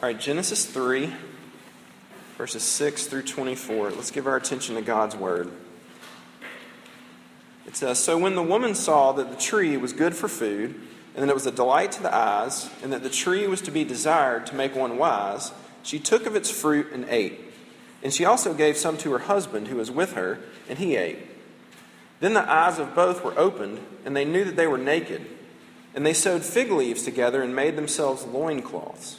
All right, Genesis 3, verses 6 through 24. Let's give our attention to God's word. It says So when the woman saw that the tree was good for food, and that it was a delight to the eyes, and that the tree was to be desired to make one wise, she took of its fruit and ate. And she also gave some to her husband who was with her, and he ate. Then the eyes of both were opened, and they knew that they were naked. And they sewed fig leaves together and made themselves loincloths.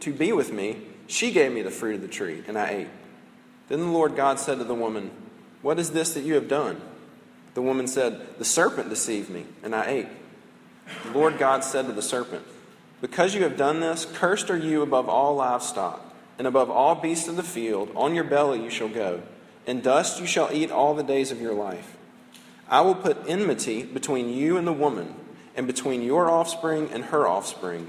to be with me, she gave me the fruit of the tree, and I ate. Then the Lord God said to the woman, What is this that you have done? The woman said, The serpent deceived me, and I ate. The Lord God said to the serpent, Because you have done this, cursed are you above all livestock, and above all beasts of the field. On your belly you shall go, and dust you shall eat all the days of your life. I will put enmity between you and the woman, and between your offspring and her offspring.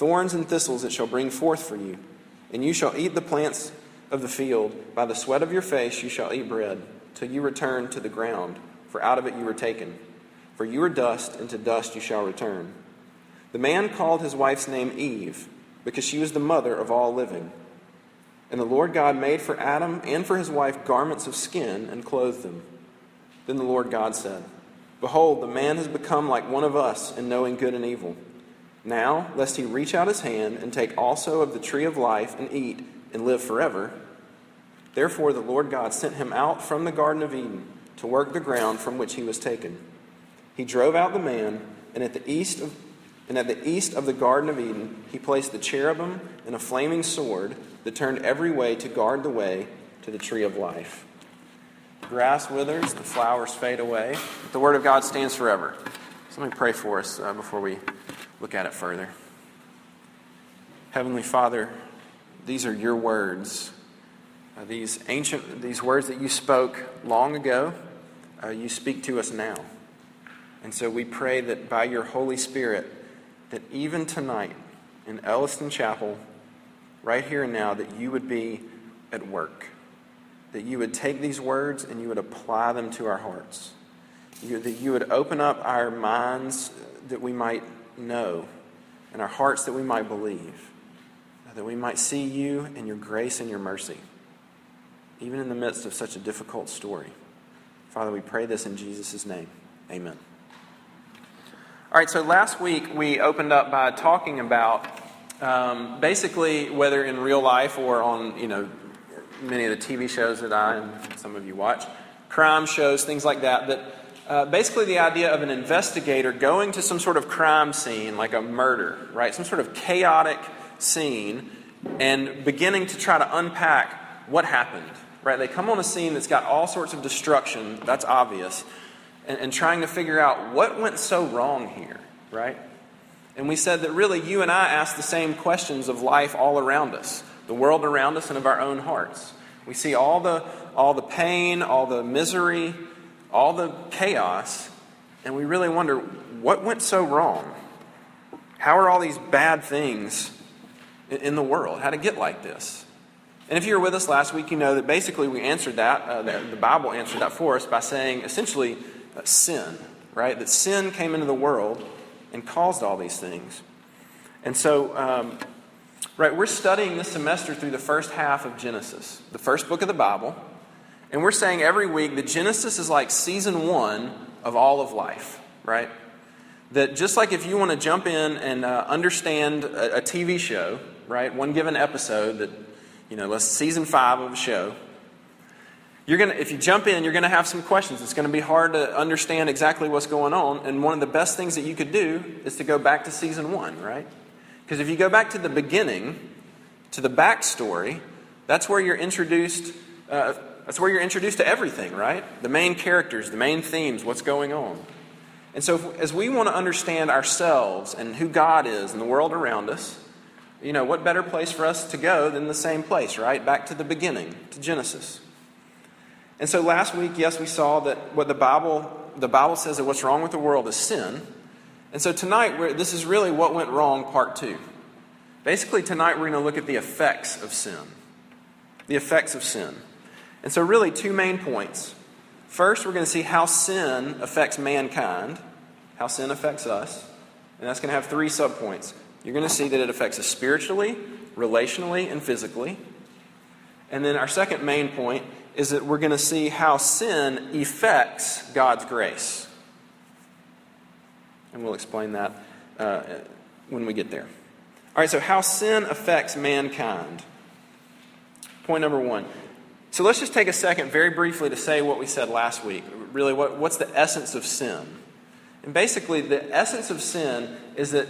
Thorns and thistles it shall bring forth for you, and you shall eat the plants of the field. By the sweat of your face you shall eat bread, till you return to the ground, for out of it you were taken. For you are dust, and to dust you shall return. The man called his wife's name Eve, because she was the mother of all living. And the Lord God made for Adam and for his wife garments of skin and clothed them. Then the Lord God said, Behold, the man has become like one of us in knowing good and evil. Now, lest he reach out his hand and take also of the tree of life and eat and live forever. Therefore, the Lord God sent him out from the Garden of Eden to work the ground from which he was taken. He drove out the man, and at the east of and at the east of the Garden of Eden, he placed the cherubim and a flaming sword that turned every way to guard the way to the tree of life. Grass withers, the flowers fade away, but the word of God stands forever. So let me pray for us uh, before we look at it further. Heavenly Father, these are your words. Uh, these ancient, these words that you spoke long ago, uh, you speak to us now. And so we pray that by your Holy Spirit, that even tonight in Elliston Chapel, right here and now, that you would be at work. That you would take these words and you would apply them to our hearts. You, that you would open up our minds that we might know, and our hearts that we might believe, that we might see you and your grace and your mercy, even in the midst of such a difficult story. Father, we pray this in Jesus' name. Amen. All right, so last week we opened up by talking about um, basically whether in real life or on, you know, many of the TV shows that I and some of you watch, crime shows, things like that, that uh, basically the idea of an investigator going to some sort of crime scene, like a murder, right? Some sort of chaotic scene, and beginning to try to unpack what happened, right? They come on a scene that's got all sorts of destruction, that's obvious, and, and trying to figure out what went so wrong here, right? And we said that really you and I ask the same questions of life all around us, the world around us, and of our own hearts. We see all the, all the pain, all the misery, all the chaos, and we really wonder what went so wrong? How are all these bad things in the world? How did it get like this? And if you were with us last week, you know that basically we answered that, uh, the Bible answered that for us by saying essentially uh, sin, right? That sin came into the world and caused all these things. And so, um, right, we're studying this semester through the first half of Genesis, the first book of the Bible. And we're saying every week that Genesis is like season one of all of life, right? That just like if you want to jump in and uh, understand a, a, TV show, right, one given episode that you know, let's season five of a show. You're gonna, if you jump in, you're going to have some questions. It's going to be hard to understand exactly what's going on. And one of the best things that you could do is to go back to season one, right? Because if you go back to the beginning, to the backstory, that's where you're introduced. Uh, that's where you're introduced to everything, right? The main characters, the main themes, what's going on. And so, if, as we want to understand ourselves and who God is and the world around us, you know, what better place for us to go than the same place, right? Back to the beginning, to Genesis. And so last week, yes, we saw that what the Bible the Bible says that what's wrong with the world is sin. And so tonight, this is really what went wrong, part two. Basically, tonight we're going to look at the effects of sin. The effects of sin. And so, really, two main points. First, we're going to see how sin affects mankind, how sin affects us. And that's going to have three subpoints. You're going to see that it affects us spiritually, relationally, and physically. And then our second main point is that we're going to see how sin affects God's grace. And we'll explain that uh, when we get there. All right, so how sin affects mankind. Point number one so let's just take a second, very briefly, to say what we said last week. Really, what, what's the essence of sin? And basically, the essence of sin is that,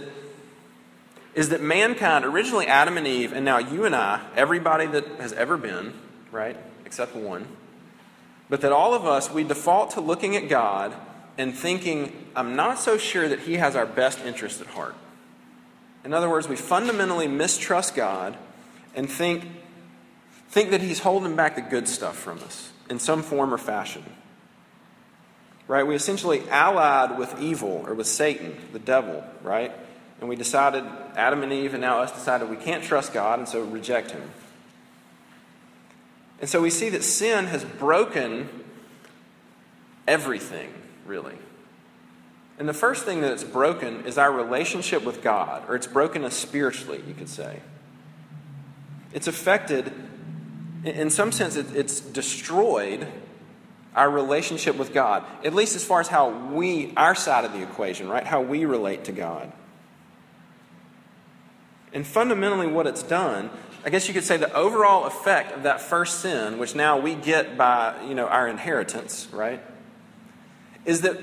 is that mankind, originally Adam and Eve, and now you and I, everybody that has ever been, right, except one, but that all of us, we default to looking at God and thinking, I'm not so sure that He has our best interest at heart. In other words, we fundamentally mistrust God and think think that he's holding back the good stuff from us in some form or fashion. Right? We essentially allied with evil or with Satan, the devil, right? And we decided, Adam and Eve, and now us decided we can't trust God, and so reject him. And so we see that sin has broken everything, really. And the first thing that it's broken is our relationship with God, or it's broken us spiritually, you could say. It's affected in some sense, it's destroyed our relationship with God, at least as far as how we, our side of the equation, right? How we relate to God. And fundamentally, what it's done, I guess you could say the overall effect of that first sin, which now we get by you know, our inheritance, right? Is that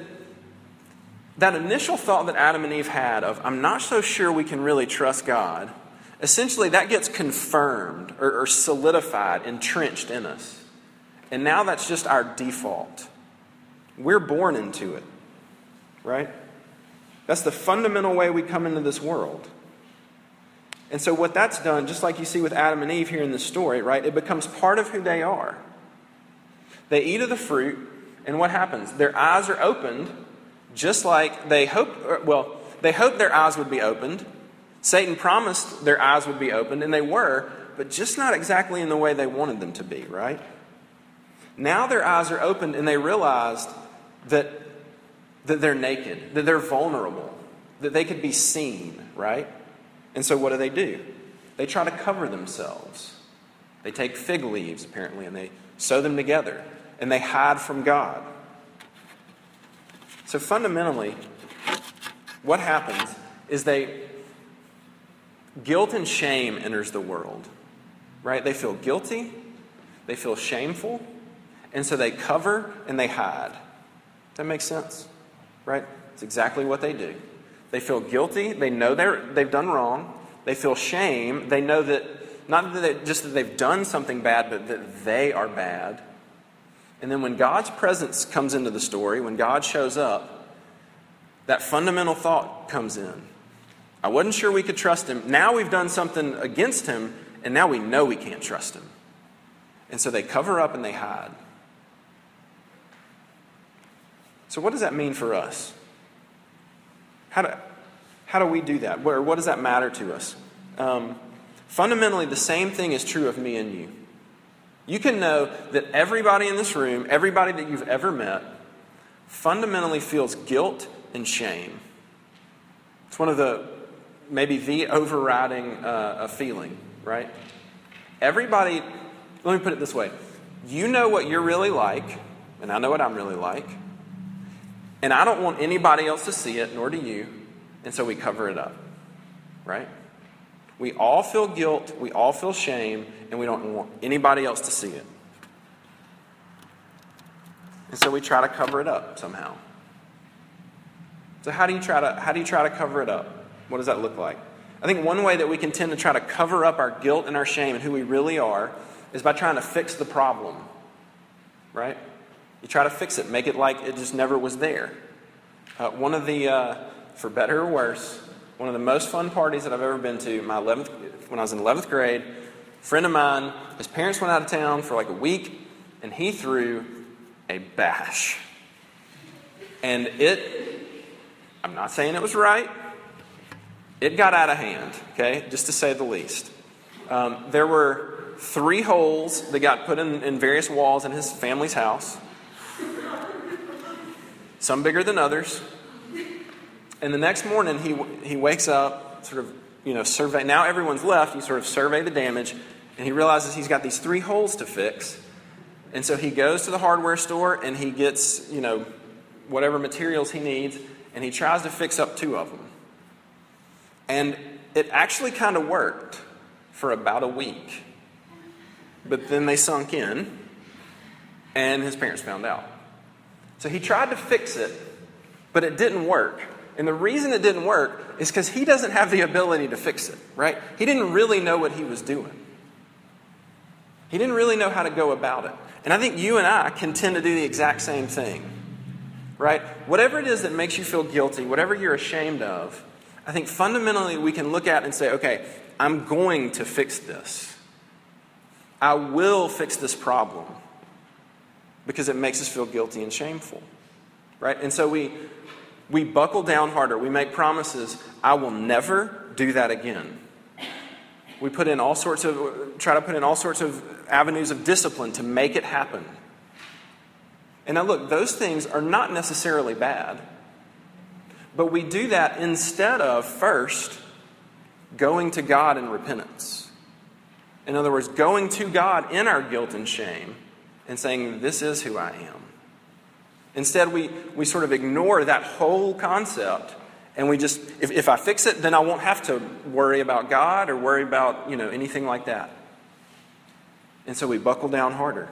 that initial thought that Adam and Eve had of, I'm not so sure we can really trust God, Essentially, that gets confirmed or, or solidified, entrenched in us. And now that's just our default. We're born into it, right? That's the fundamental way we come into this world. And so, what that's done, just like you see with Adam and Eve here in the story, right? It becomes part of who they are. They eat of the fruit, and what happens? Their eyes are opened, just like they hoped, well, they hoped their eyes would be opened, Satan promised their eyes would be opened, and they were, but just not exactly in the way they wanted them to be, right? Now their eyes are opened, and they realized that, that they're naked, that they're vulnerable, that they could be seen, right? And so what do they do? They try to cover themselves. They take fig leaves, apparently, and they sew them together, and they hide from God. So fundamentally, what happens is they guilt and shame enters the world, right? They feel guilty, they feel shameful, and so they cover and they hide. That makes sense, right? It's exactly what they do. They feel guilty, they know they're, they've done wrong, they feel shame, they know that not that they, just that they've done something bad, but that they are bad. And then when God's presence comes into the story, when God shows up, that fundamental thought comes in I wasn't sure we could trust him. Now we've done something against him, and now we know we can't trust him. And so they cover up and they hide. So, what does that mean for us? How do, how do we do that? Or what does that matter to us? Um, fundamentally, the same thing is true of me and you. You can know that everybody in this room, everybody that you've ever met, fundamentally feels guilt and shame. It's one of the maybe the overriding uh, feeling, right? Everybody, let me put it this way you know what you're really like, and I know what I'm really like, and I don't want anybody else to see it, nor do you, and so we cover it up, right? We all feel guilt, we all feel shame, and we don't want anybody else to see it. And so we try to cover it up somehow. So how do you try to how do you try to cover it up? What does that look like? I think one way that we can tend to try to cover up our guilt and our shame and who we really are is by trying to fix the problem. Right? You try to fix it, make it like it just never was there. Uh, one of the, uh, for better or worse, one of the most fun parties that I've ever been to, my 11th, when I was in 11th grade, a friend of mine, his parents went out of town for like a week, and he threw a bash. And it, I'm not saying it was right, it got out of hand, okay, just to say the least. Um, there were three holes that got put in, in various walls in his family's house, some bigger than others. And the next morning, he, he wakes up, sort of, you know, survey. Now everyone's left. He sort of survey the damage, and he realizes he's got these three holes to fix. And so he goes to the hardware store and he gets, you know, whatever materials he needs, and he tries to fix up two of them. And it actually kind of worked for about a week. But then they sunk in, and his parents found out. So he tried to fix it, but it didn't work. And the reason it didn't work is because he doesn't have the ability to fix it, right? He didn't really know what he was doing. He didn't really know how to go about it. And I think you and I can tend to do the exact same thing, right? Whatever it is that makes you feel guilty, whatever you're ashamed of, I think fundamentally we can look at and say, okay, I'm going to fix this. I will fix this problem because it makes us feel guilty and shameful. Right? And so we we buckle down harder. We make promises, I will never do that again. We put in all sorts of try to put in all sorts of avenues of discipline to make it happen. And now look, those things are not necessarily bad. But we do that instead of first going to God in repentance. In other words, going to God in our guilt and shame and saying, This is who I am. Instead, we, we sort of ignore that whole concept and we just, if, if I fix it, then I won't have to worry about God or worry about, you know, anything like that. And so we buckle down harder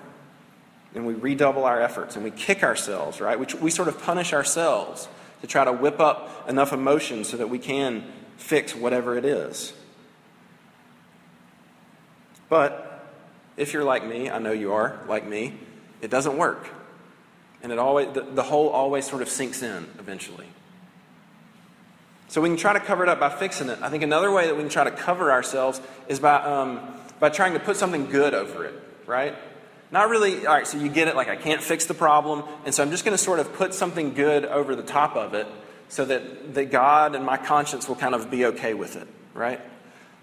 and we redouble our efforts and we kick ourselves, right? We, we sort of punish ourselves to try to whip up enough emotion so that we can fix whatever it is. But if you're like me, I know you are like me, it doesn't work. And it always the, the whole always sort of sinks in eventually. So we can try to cover it up by fixing it. I think another way that we can try to cover ourselves is by, um, by trying to put something good over it, right? Not really, all right, so you get it, like I can't fix the problem, and so I'm just going to sort of put something good over the top of it so that, that God and my conscience will kind of be okay with it, right?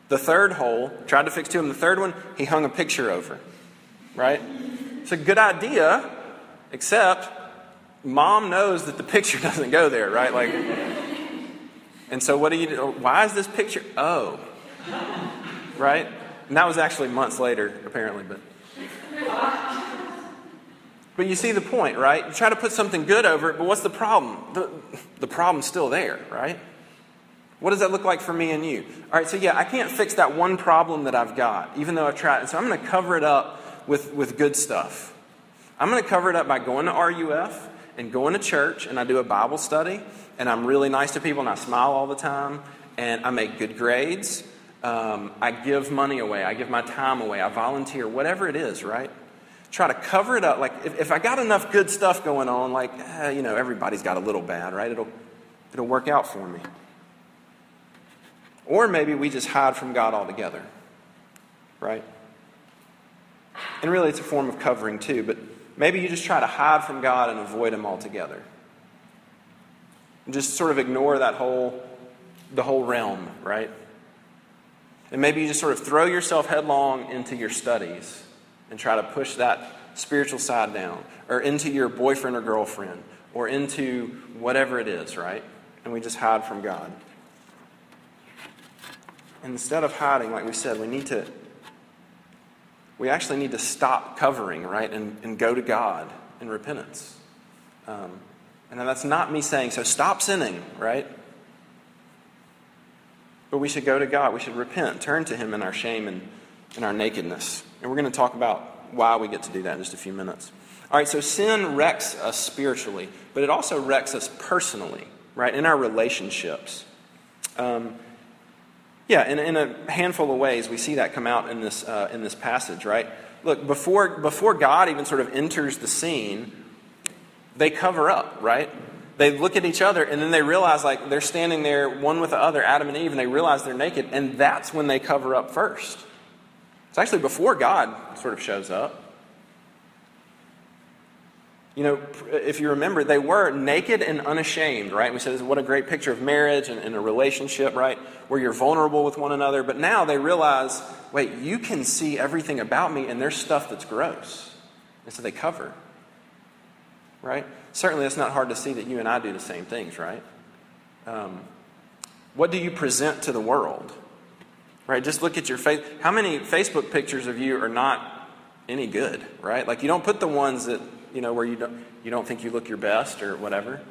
The third hole, tried to fix two of them. The third one, he hung a picture over, right? It's a good idea, except mom knows that the picture doesn't go there, right? Like, and so what do you do? Oh, why is this picture? Oh, right? And that was actually months later, apparently, but. But you see the point, right? You try to put something good over it, but what's the problem? The, the problem's still there, right? What does that look like for me and you? All right, so yeah, I can't fix that one problem that I've got, even though I've tried. And So I'm going to cover it up with, with good stuff. I'm going to cover it up by going to RUF and going to church, and I do a Bible study, and I'm really nice to people, and I smile all the time, and I make good grades. Um, I give money away, I give my time away, I volunteer, whatever it is, right? try to cover it up. Like, if, if I got enough good stuff going on, like, eh, you know, everybody's got a little bad, right? It'll, it'll work out for me. Or maybe we just hide from God altogether, right? And really, it's a form of covering too, but maybe you just try to hide from God and avoid Him altogether. And just sort of ignore that whole, the whole realm, right? And maybe you just sort of throw yourself headlong into your studies and try to push that spiritual side down, or into your boyfriend or girlfriend, or into whatever it is, right? And we just hide from God. Instead of hiding, like we said, we need to, we actually need to stop covering, right? And, and go to God in repentance. Um, and that's not me saying, so stop sinning, right? But we should go to God. We should repent, turn to Him in our shame and in our nakedness. And we're going to talk about why we get to do that in just a few minutes. All right, so sin wrecks us spiritually, but it also wrecks us personally, right, in our relationships. Um, yeah, in, in a handful of ways, we see that come out in this, uh, in this passage, right? Look, before, before God even sort of enters the scene, they cover up, right? They look at each other and then they realize, like, they're standing there, one with the other, Adam and Eve, and they realize they're naked, and that's when they cover up first. It's actually before God sort of shows up. You know, if you remember, they were naked and unashamed, right? We said, what a great picture of marriage and, and, a relationship, right? Where you're vulnerable with one another. But now they realize, wait, you can see everything about me, and there's stuff that's gross. And so they cover, right? Certainly, it's not hard to see that you and I do the same things, right? Um, what do you present to the world? Right? Just look at your face. How many Facebook pictures of you are not any good, right? Like you don't put the ones that you know, where you don't, you don't think you look your best or whatever,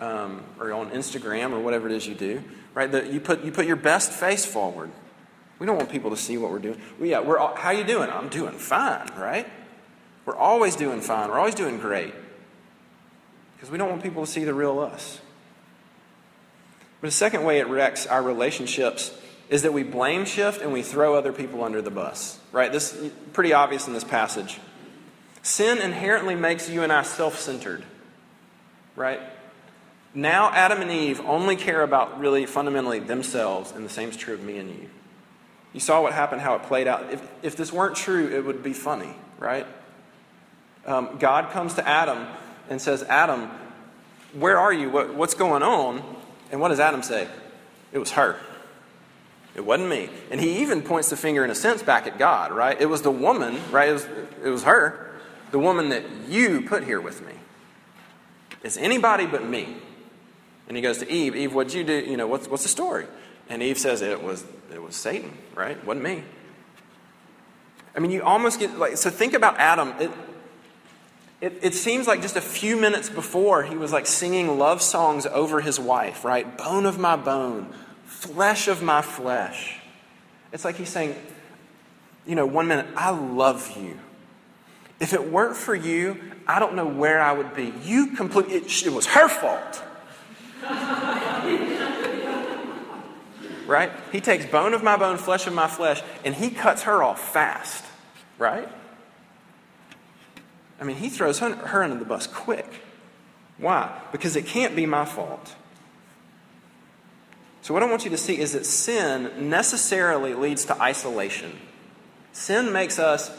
um, or on Instagram or whatever it is you do, right? The, you, put, you put your best face forward. We don't want people to see what we're doing. Well, yeah, we're, how you doing? I'm doing fine, right? We're always doing fine. We're always doing great. Because we don't want people to see the real us. But the second way it wrecks our relationships is that we blame shift and we throw other people under the bus. Right? This is pretty obvious in this passage. Sin inherently makes you and I self centered, right? Now, Adam and Eve only care about really fundamentally themselves, and the same is true of me and you. You saw what happened, how it played out. If, if this weren't true, it would be funny, right? Um, God comes to Adam and says, Adam, where are you? What, what's going on? And what does Adam say? It was her. It wasn't me. And he even points the finger, in a sense, back at God, right? It was the woman, right? It was, it was her the woman that you put here with me. It's anybody but me. And he goes to Eve, Eve, what'd you do? You know, what's, what's the story? And Eve says, it was, it was Satan, right? It wasn't me. I mean, you almost get like, so think about Adam. It, it, it seems like just a few minutes before he was like singing love songs over his wife, right? Bone of my bone, flesh of my flesh. It's like he's saying, you know, one minute, I love you. If it weren't for you, I don't know where I would be. You completely, it, it was her fault. right? He takes bone of my bone, flesh of my flesh, and he cuts her off fast. Right? I mean, he throws her, under the bus quick. Why? Because it can't be my fault. So, what I want you to see is that sin necessarily leads to isolation. Sin makes us,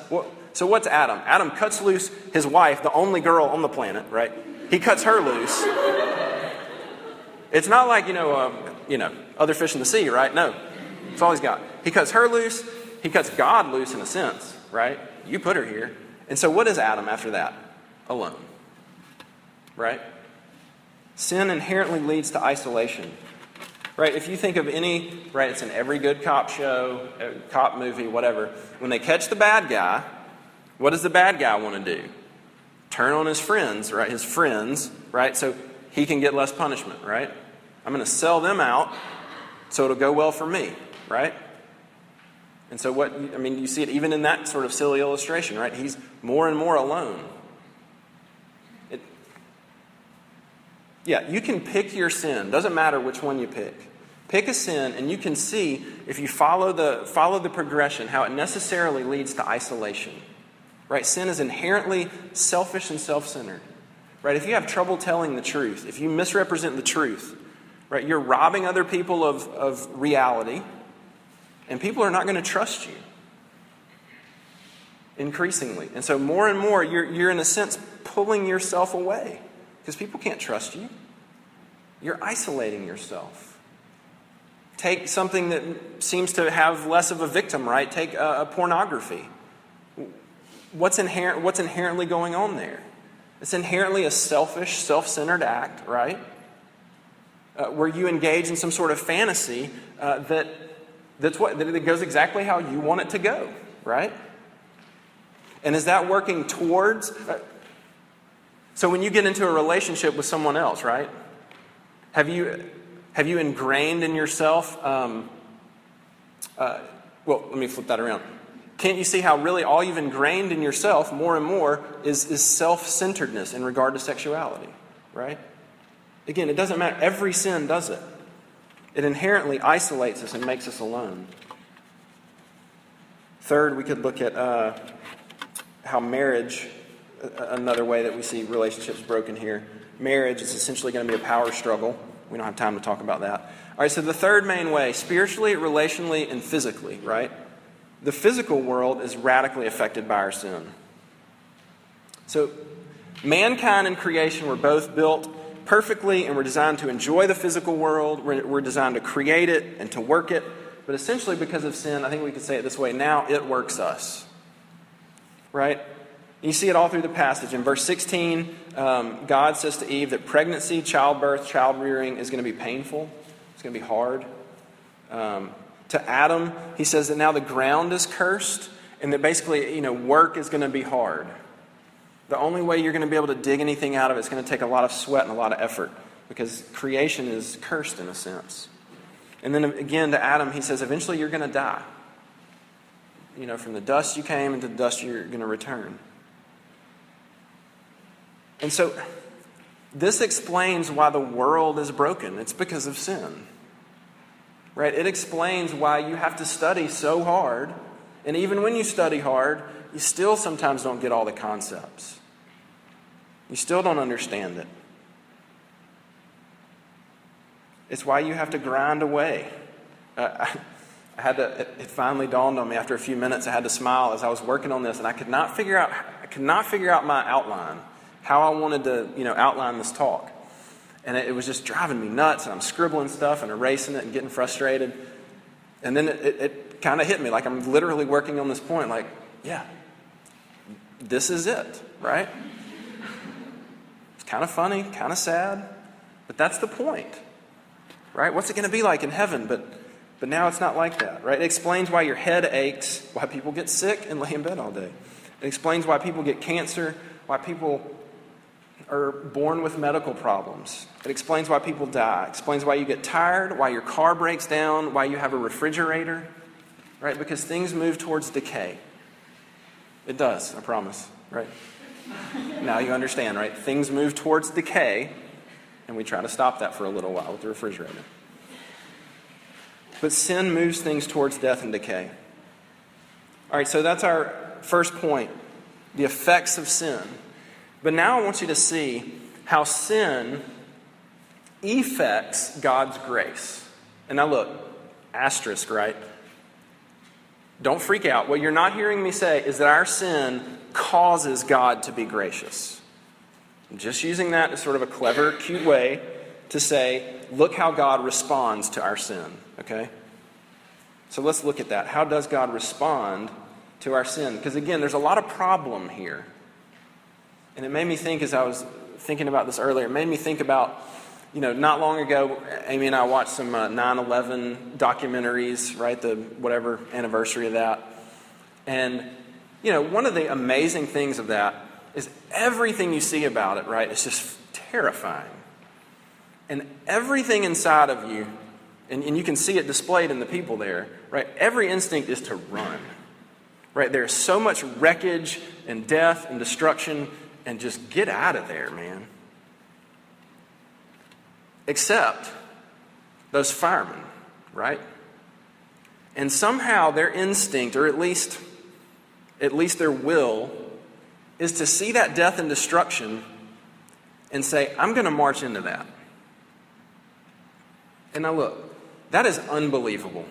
so what's Adam? Adam cuts loose his wife, the only girl on the planet, right? He cuts her loose. It's not like, you know, um, you know, other fish in the sea, right? No. That's all he's got. He cuts her loose. He cuts God loose in a sense, right? You put her here. And so what is Adam after that? Alone. Right? Sin inherently leads to isolation. Right? If you think of any, right, it's in every good cop show, cop movie, whatever. When they catch the bad guy, what does the bad guy want to do? Turn on his friends, right? His friends, right? So he can get less punishment, right? I'm going to sell them out so it'll go well for me, right? And so, what, I mean, you see it even in that sort of silly illustration, right? He's more and more alone. It, yeah, you can pick your sin. Doesn't matter which one you pick. Pick a sin, and you can see if you follow the, follow the progression how it necessarily leads to isolation. Right? Sin is inherently selfish and self centered. Right? If you have trouble telling the truth, if you misrepresent the truth, right, you're robbing other people of, of reality, and people are not going to trust you increasingly. And so, more and more, you're, you're in a sense pulling yourself away because people can't trust you. You're isolating yourself. Take something that seems to have less of a victim, right? Take uh, pornography what's, inherent, what's inherently going on there? It's inherently a selfish, self centered act, right? Uh, where you engage in some sort of fantasy uh, that, that's what, that goes exactly how you want it to go, right? And is that working towards? Uh, so when you get into a relationship with someone else, right? Have you, have you ingrained in yourself um, uh, well, let me flip that around. Can't you see how really all you've ingrained in yourself more and more is, is self centeredness in regard to sexuality, right? Again, it doesn't matter. Every sin does it, it inherently isolates us and makes us alone. Third, we could look at uh, how marriage, another way that we see relationships broken here. Marriage is essentially going to be a power struggle. We don't have time to talk about that. All right, so the third main way spiritually, relationally, and physically, right? The physical world is radically affected by our sin. So, mankind and creation were both built perfectly and we're designed to enjoy the physical world. We're, we're designed to create it and to work it. But essentially, because of sin, I think we could say it this way now it works us. Right? You see it all through the passage. In verse 16, um, God says to Eve that pregnancy, childbirth, child rearing is going to be painful, it's going to be hard. Um, to Adam, he says that now the ground is cursed and that basically, you know, work is going to be hard. The only way you're going to be able to dig anything out of it is going to take a lot of sweat and a lot of effort because creation is cursed in a sense. And then again to Adam, he says, eventually you're going to die. You know, from the dust you came into the dust you're going to return. And so, this explains why the world is broken. It's because of sin. Right? It explains why you have to study so hard. And even when you study hard, you still sometimes don't get all the concepts. You still don't understand it. It's why you have to grind away. Uh, I, I, had to, it, it finally dawned on me after a few minutes. I had to smile as I was working on this, and I could not figure out, I could not figure out my outline, how I wanted to, you know, outline this talk. And it, it was just driving me nuts, and I'm scribbling stuff and erasing it and getting frustrated. And then it, it, it kind of hit me, like I'm literally working on this point, like, yeah, this is it, right? It's kind of funny, kind of sad, but that's the point right? What's it going to be like in heaven? But, but now it's not like that, right? It explains why your head aches, why people get sick and lay in bed all day. It explains why people get cancer, why people are born with medical problems. It explains why people die. It explains why you get tired, why your car breaks down, why you have a refrigerator, right? Because things move towards decay. It does, I promise, right? now you understand, right? Things move towards decay, and we try to stop that for a little while with the refrigerator. But sin moves things towards death and decay. All right, so that's our first point the effects of sin. But now I want you to see how sin effects God's grace. And now look, asterisk, right? Don't freak out. What you're not hearing me say is that our sin causes God to be gracious. I'm just using that as sort of a clever, cute way to say, look how God responds to our sin, okay? So let's look at that. How does God respond to our sin? Because again, there's a lot of problem here. And it made me think as I was thinking about this earlier, it made me think about, you know, not long ago, Amy and I watched some uh, 9 11 documentaries, right? The whatever anniversary of that. And, you know, one of the amazing things of that is everything you see about it, right? It's just terrifying. And everything inside of you, and, and you can see it displayed in the people there, right? Every instinct is to run, right? There's so much wreckage and death and destruction, and just get out of there, man. Except those firemen, right? And somehow their instinct, or at least, at least their will, is to see that death and destruction and say, I'm going to march into that. And now, look, that is unbelievable.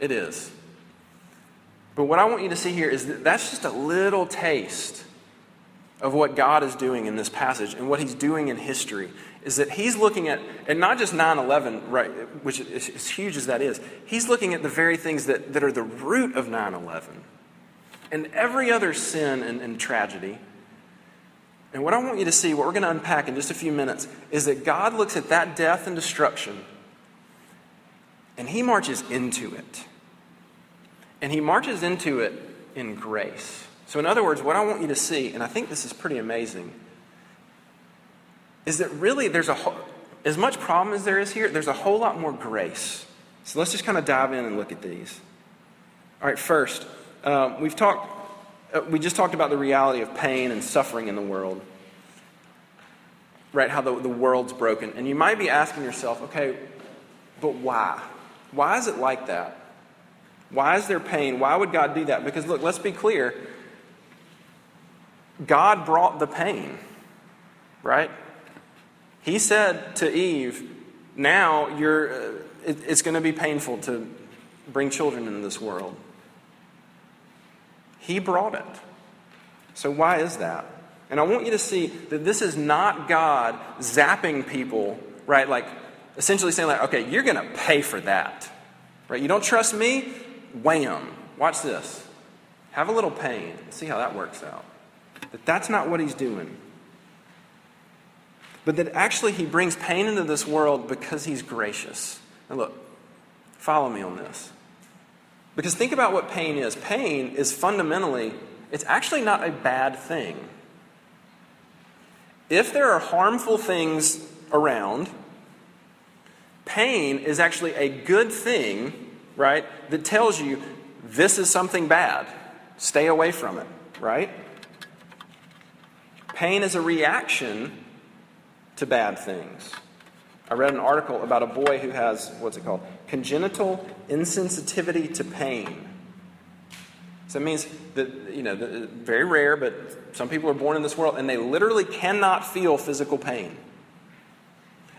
It is. But what I want you to see here is that that's just a little taste of what God is doing in this passage and what He's doing in history. Is that He's looking at, and not just 9 11, right, which is as huge as that is, He's looking at the very things that, that are the root of 9 11 and every other sin and, and tragedy. And what I want you to see, what we're going to unpack in just a few minutes, is that God looks at that death and destruction and he marches into it. And he marches into it in grace. So, in other words, what I want you to see, and I think this is pretty amazing, is that really there's a whole, as much problem as there is here, there's a whole lot more grace. So let's just kind of dive in and look at these. All right, first, um, we've talked, uh, we just talked about the reality of pain and suffering in the world. Right, how the, the world's broken. And you might be asking yourself, okay, but why? Why is it like that? Why is there pain? Why would God do that? Because look, let's be clear. God brought the pain, right? He said to Eve, now you're, uh, it, it's going to be painful to bring children into this world. He brought it. So, why is that? And I want you to see that this is not God zapping people, right? Like, essentially saying, like, okay, you're going to pay for that. Right? You don't trust me? Wham. Watch this. Have a little pain. See how that works out. That that's not what he's doing. But that actually he brings pain into this world because he's gracious. Now look, follow me on this. Because think about what pain is. Pain is fundamentally, it's actually not a bad thing. If there are harmful things around, pain is actually a good thing, right, that tells you this is something bad. Stay away from it, right? Pain is a reaction to bad things. I read an article about a boy who has, what's it called? Congenital insensitivity to pain. So it means that, you know, uh, very rare, but some people are born in this world and they literally cannot feel physical pain.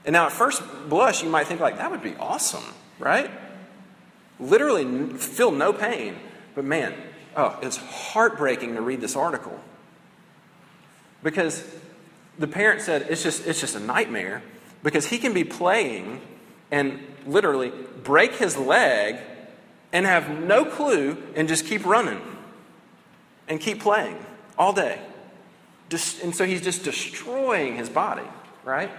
And now, at first blush, you might think, like, that would be awesome, right? Literally feel no pain. But man, oh, it's heartbreaking to read this article. Because the parent said it's just, it's just a nightmare because he can be playing and literally break his leg and have no clue and just keep running and keep playing all day. Just, and so he's just destroying his body, right?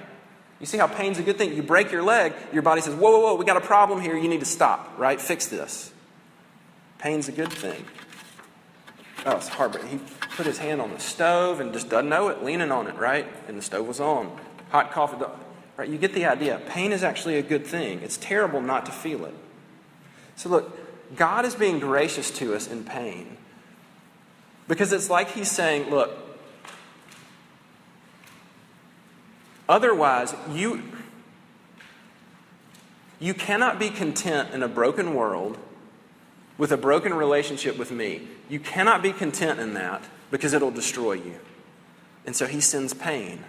You see how pain's a good thing? You break your leg, your body says, Whoa, whoa, whoa, we got a problem here. You need to stop, right? Fix this. Pain's a good thing. Oh, it's hard, but he put his hand on the stove and just doesn't know it, leaning on it, right? And the stove was on. Hot coffee, right? You get the idea. Pain is actually a good thing. It's terrible not to feel it. So, look, God is being gracious to us in pain because it's like He's saying, look, otherwise, you, you cannot be content in a broken world with a broken relationship with me. You cannot be content in that because it'll destroy you. And so he sends pain,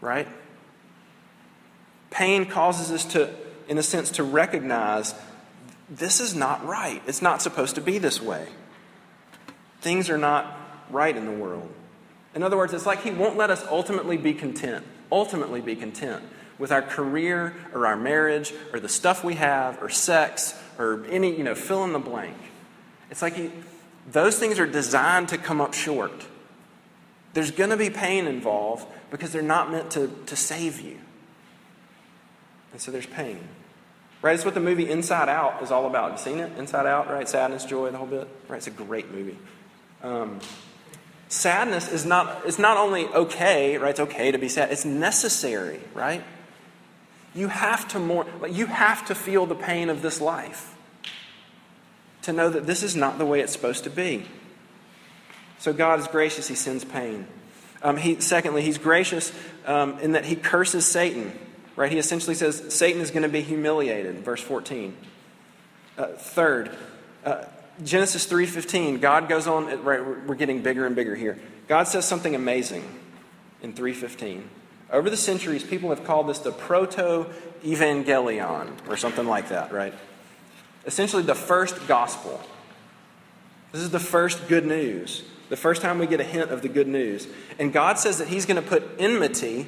right? Pain causes us to, in a sense, to recognize this is not right. It's not supposed to be this way. Things are not right in the world. In other words, it's like he won't let us ultimately be content, ultimately be content with our career or our marriage or the stuff we have or sex or any, you know, fill in the blank. It's like those things are designed to come up short. There's going to be pain involved because they're not meant to, to save you. And so there's pain. Right? It's what the movie Inside Out is all about. You seen it? Inside Out, right? Sadness, joy, the whole bit. Right? It's a great movie. Um, sadness is not, it's not only okay, right? It's okay to be sad. It's necessary, right? You have to more, like you have to feel the pain of this life to know that this is not the way it's supposed to be. So God is gracious, He sends pain. Um, he, secondly, He's gracious um, in that He curses Satan. Right? He essentially says Satan is going to be humiliated. Verse 14. Uh, third, uh, Genesis 3:15. God goes on. Right, we're getting bigger and bigger here. God says something amazing in 3:15. Over the centuries, people have called this the proto evangelion or something like that. Right? essentially the first gospel. This is the first good news, the first time we get a hint of the good news. And God says that He's going to put enmity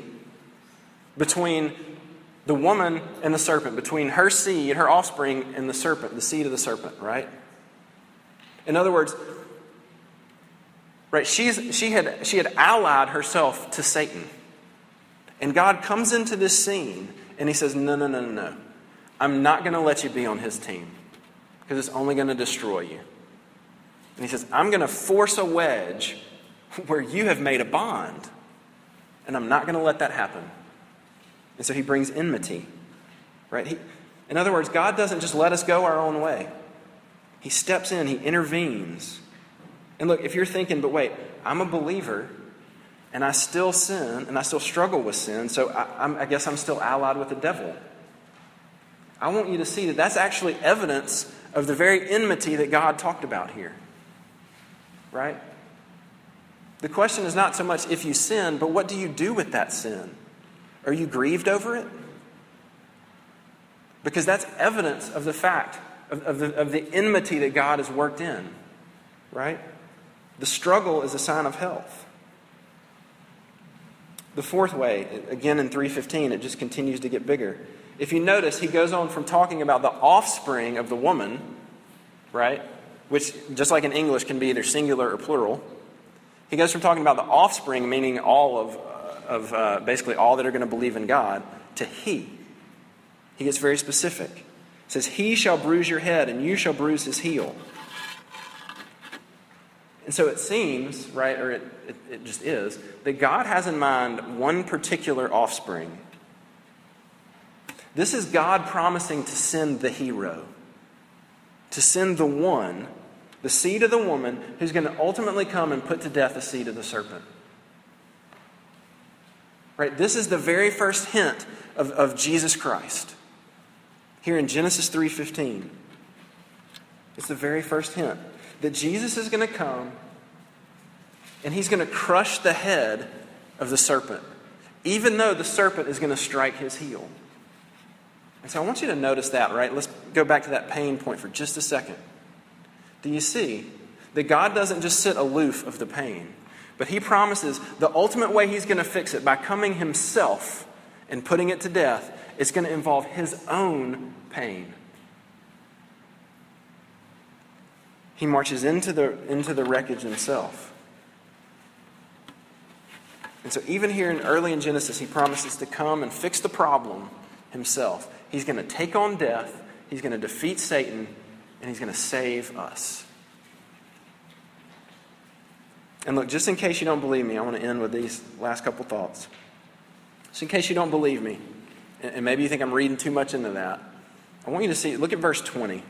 between the woman and the serpent, between her seed, her offspring, and the serpent, the seed of the serpent, right? In other words, right, she's, she, had, she had allied herself to Satan. And God comes into this scene and he says, No, no, no, no, no. I'm not going to let you be on his team because it's only going to destroy you. And he says, I'm going to force a wedge where you have made a bond, and I'm not going to let that happen. And so he brings enmity, right? He, in other words, God doesn't just let us go our own way. He steps in, he intervenes. And look, if you're thinking, but wait, I'm a believer and I still sin and I still struggle with sin, so I, I, guess I'm still allied with the devil. I want you to see that that's actually evidence of the very enmity that God talked about here. Right? The question is not so much if you sin, but what do you do with that sin? Are you grieved over it? Because that's evidence of the fact of, of, the, of the enmity that God has worked in. Right? The struggle is a sign of health. The fourth way, again in 315, it just continues to get bigger. If you notice, he goes on from talking about the offspring of the woman, right? Which, just like in English, can be either singular or plural. He goes from talking about the offspring, meaning all of, of uh, basically all that are going to believe in God, to he. He gets very specific. He says, He shall bruise your head, and you shall bruise his heel. And so it seems, right, or it, it, it, just is, that God has in mind one particular offspring. This is God promising to send the hero, to send the one, the seed of the woman, who's going to ultimately come and put to death the seed of the serpent. Right? This is the very first hint of, of Jesus Christ. Here in Genesis 3:15. It's the very first hint that Jesus is going to come and he's going to crush the head of the serpent, even though the serpent is going to strike his heel. And so I want you to notice that, right? Let's go back to that pain point for just a second. Do you see that God doesn't just sit aloof of the pain, but he promises the ultimate way he's going to fix it by coming himself and putting it to death, it's going to involve his own pain. He marches into the, into the wreckage himself. And so, even here in early in Genesis, he promises to come and fix the problem himself. He's going to take on death, he's going to defeat Satan, and he's going to save us. And look, just in case you don't believe me, I want to end with these last couple thoughts. Just in case you don't believe me, and maybe you think I'm reading too much into that, I want you to see, look at verse 20.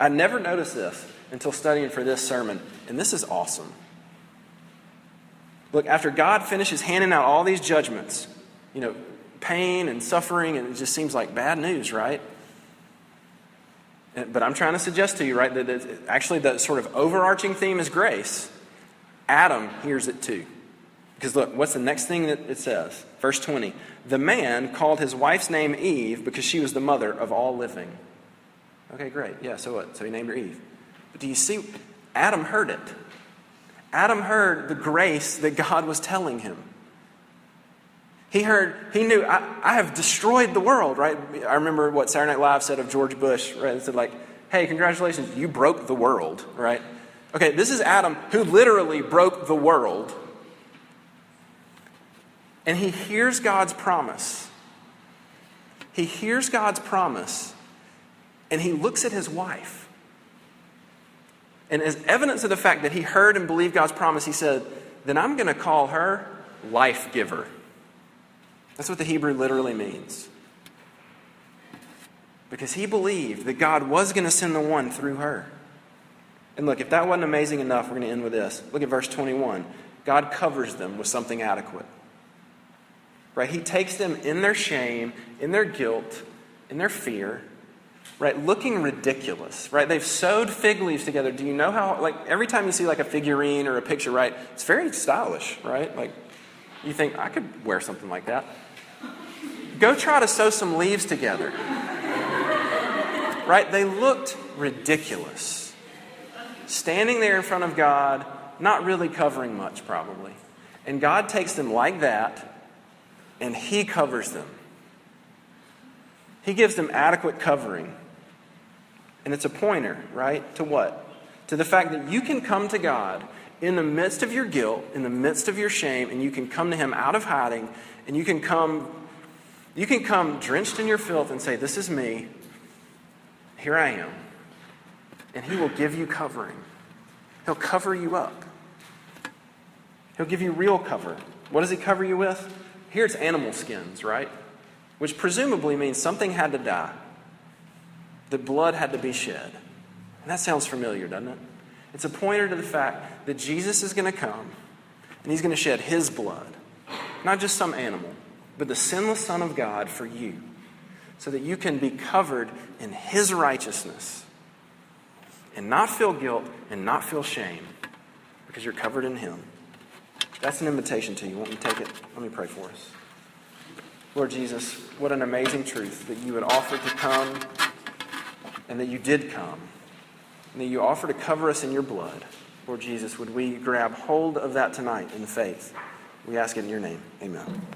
I never noticed this until studying for this sermon, and this is awesome. Look, after God finishes handing out all these judgments, you know, pain and suffering, and it just seems like bad news, right? But I'm trying to suggest to you, right, that actually the sort of overarching theme is grace. Adam hears it too. Because look, what's the next thing that it says? Verse 20. The man called his wife's name Eve because she was the mother of all living. Okay, great. Yeah, so what? So he named her Eve. But do you see? Adam heard it. Adam heard the grace that God was telling him. He heard, he knew, I, I have destroyed the world, right? I remember what Saturday Night Live said of George Bush, right? It said, like, hey, congratulations, you broke the world, right? Okay, this is Adam who literally broke the world. And he hears God's promise. He hears God's promise, and he looks at his wife. And as evidence of the fact that he heard and believed God's promise, he said, Then I'm going to call her life giver. That's what the Hebrew literally means. Because he believed that God was going to send the one through her. And look, if that wasn't amazing enough, we're going to end with this. Look at verse 21. God covers them with something adequate. Right? He takes them in their shame, in their guilt, in their fear, right? Looking ridiculous, right? They've sewed fig leaves together. Do you know how, like, every time you see like a figurine or a picture, right? It's very stylish, right? Like, you think, I could wear something like that. Go try to sew some leaves together. right? They looked ridiculous. Standing there in front of God, not really covering much, probably. And God takes them like that, and He covers them. He gives them adequate covering. And it's a pointer, right? To what? To the fact that you can come to God in the midst of your guilt, in the midst of your shame, and you can come to Him out of hiding, and you can come, you can come drenched in your filth and say, This is me. Here I am. And He will give you covering. He'll cover you up. He'll give you real cover. What does He cover you with? Here it's animal skins, right? Which presumably means something had to die The blood had to be shed. And that sounds familiar, doesn't it? It's a pointer to the fact that Jesus is going to come and he's going to shed his blood, not just some animal, but the sinless Son of God for you, so that you can be covered in his righteousness and not feel guilt and not feel shame because you're covered in him. That's an invitation to you. Won't you take it? Let me pray for us. Lord Jesus, what an amazing truth that you would offer to come and that you did come and that you offer to cover us in your blood. Lord Jesus, would we grab hold of that tonight in the faith? We ask it in your name. Amen.